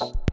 you.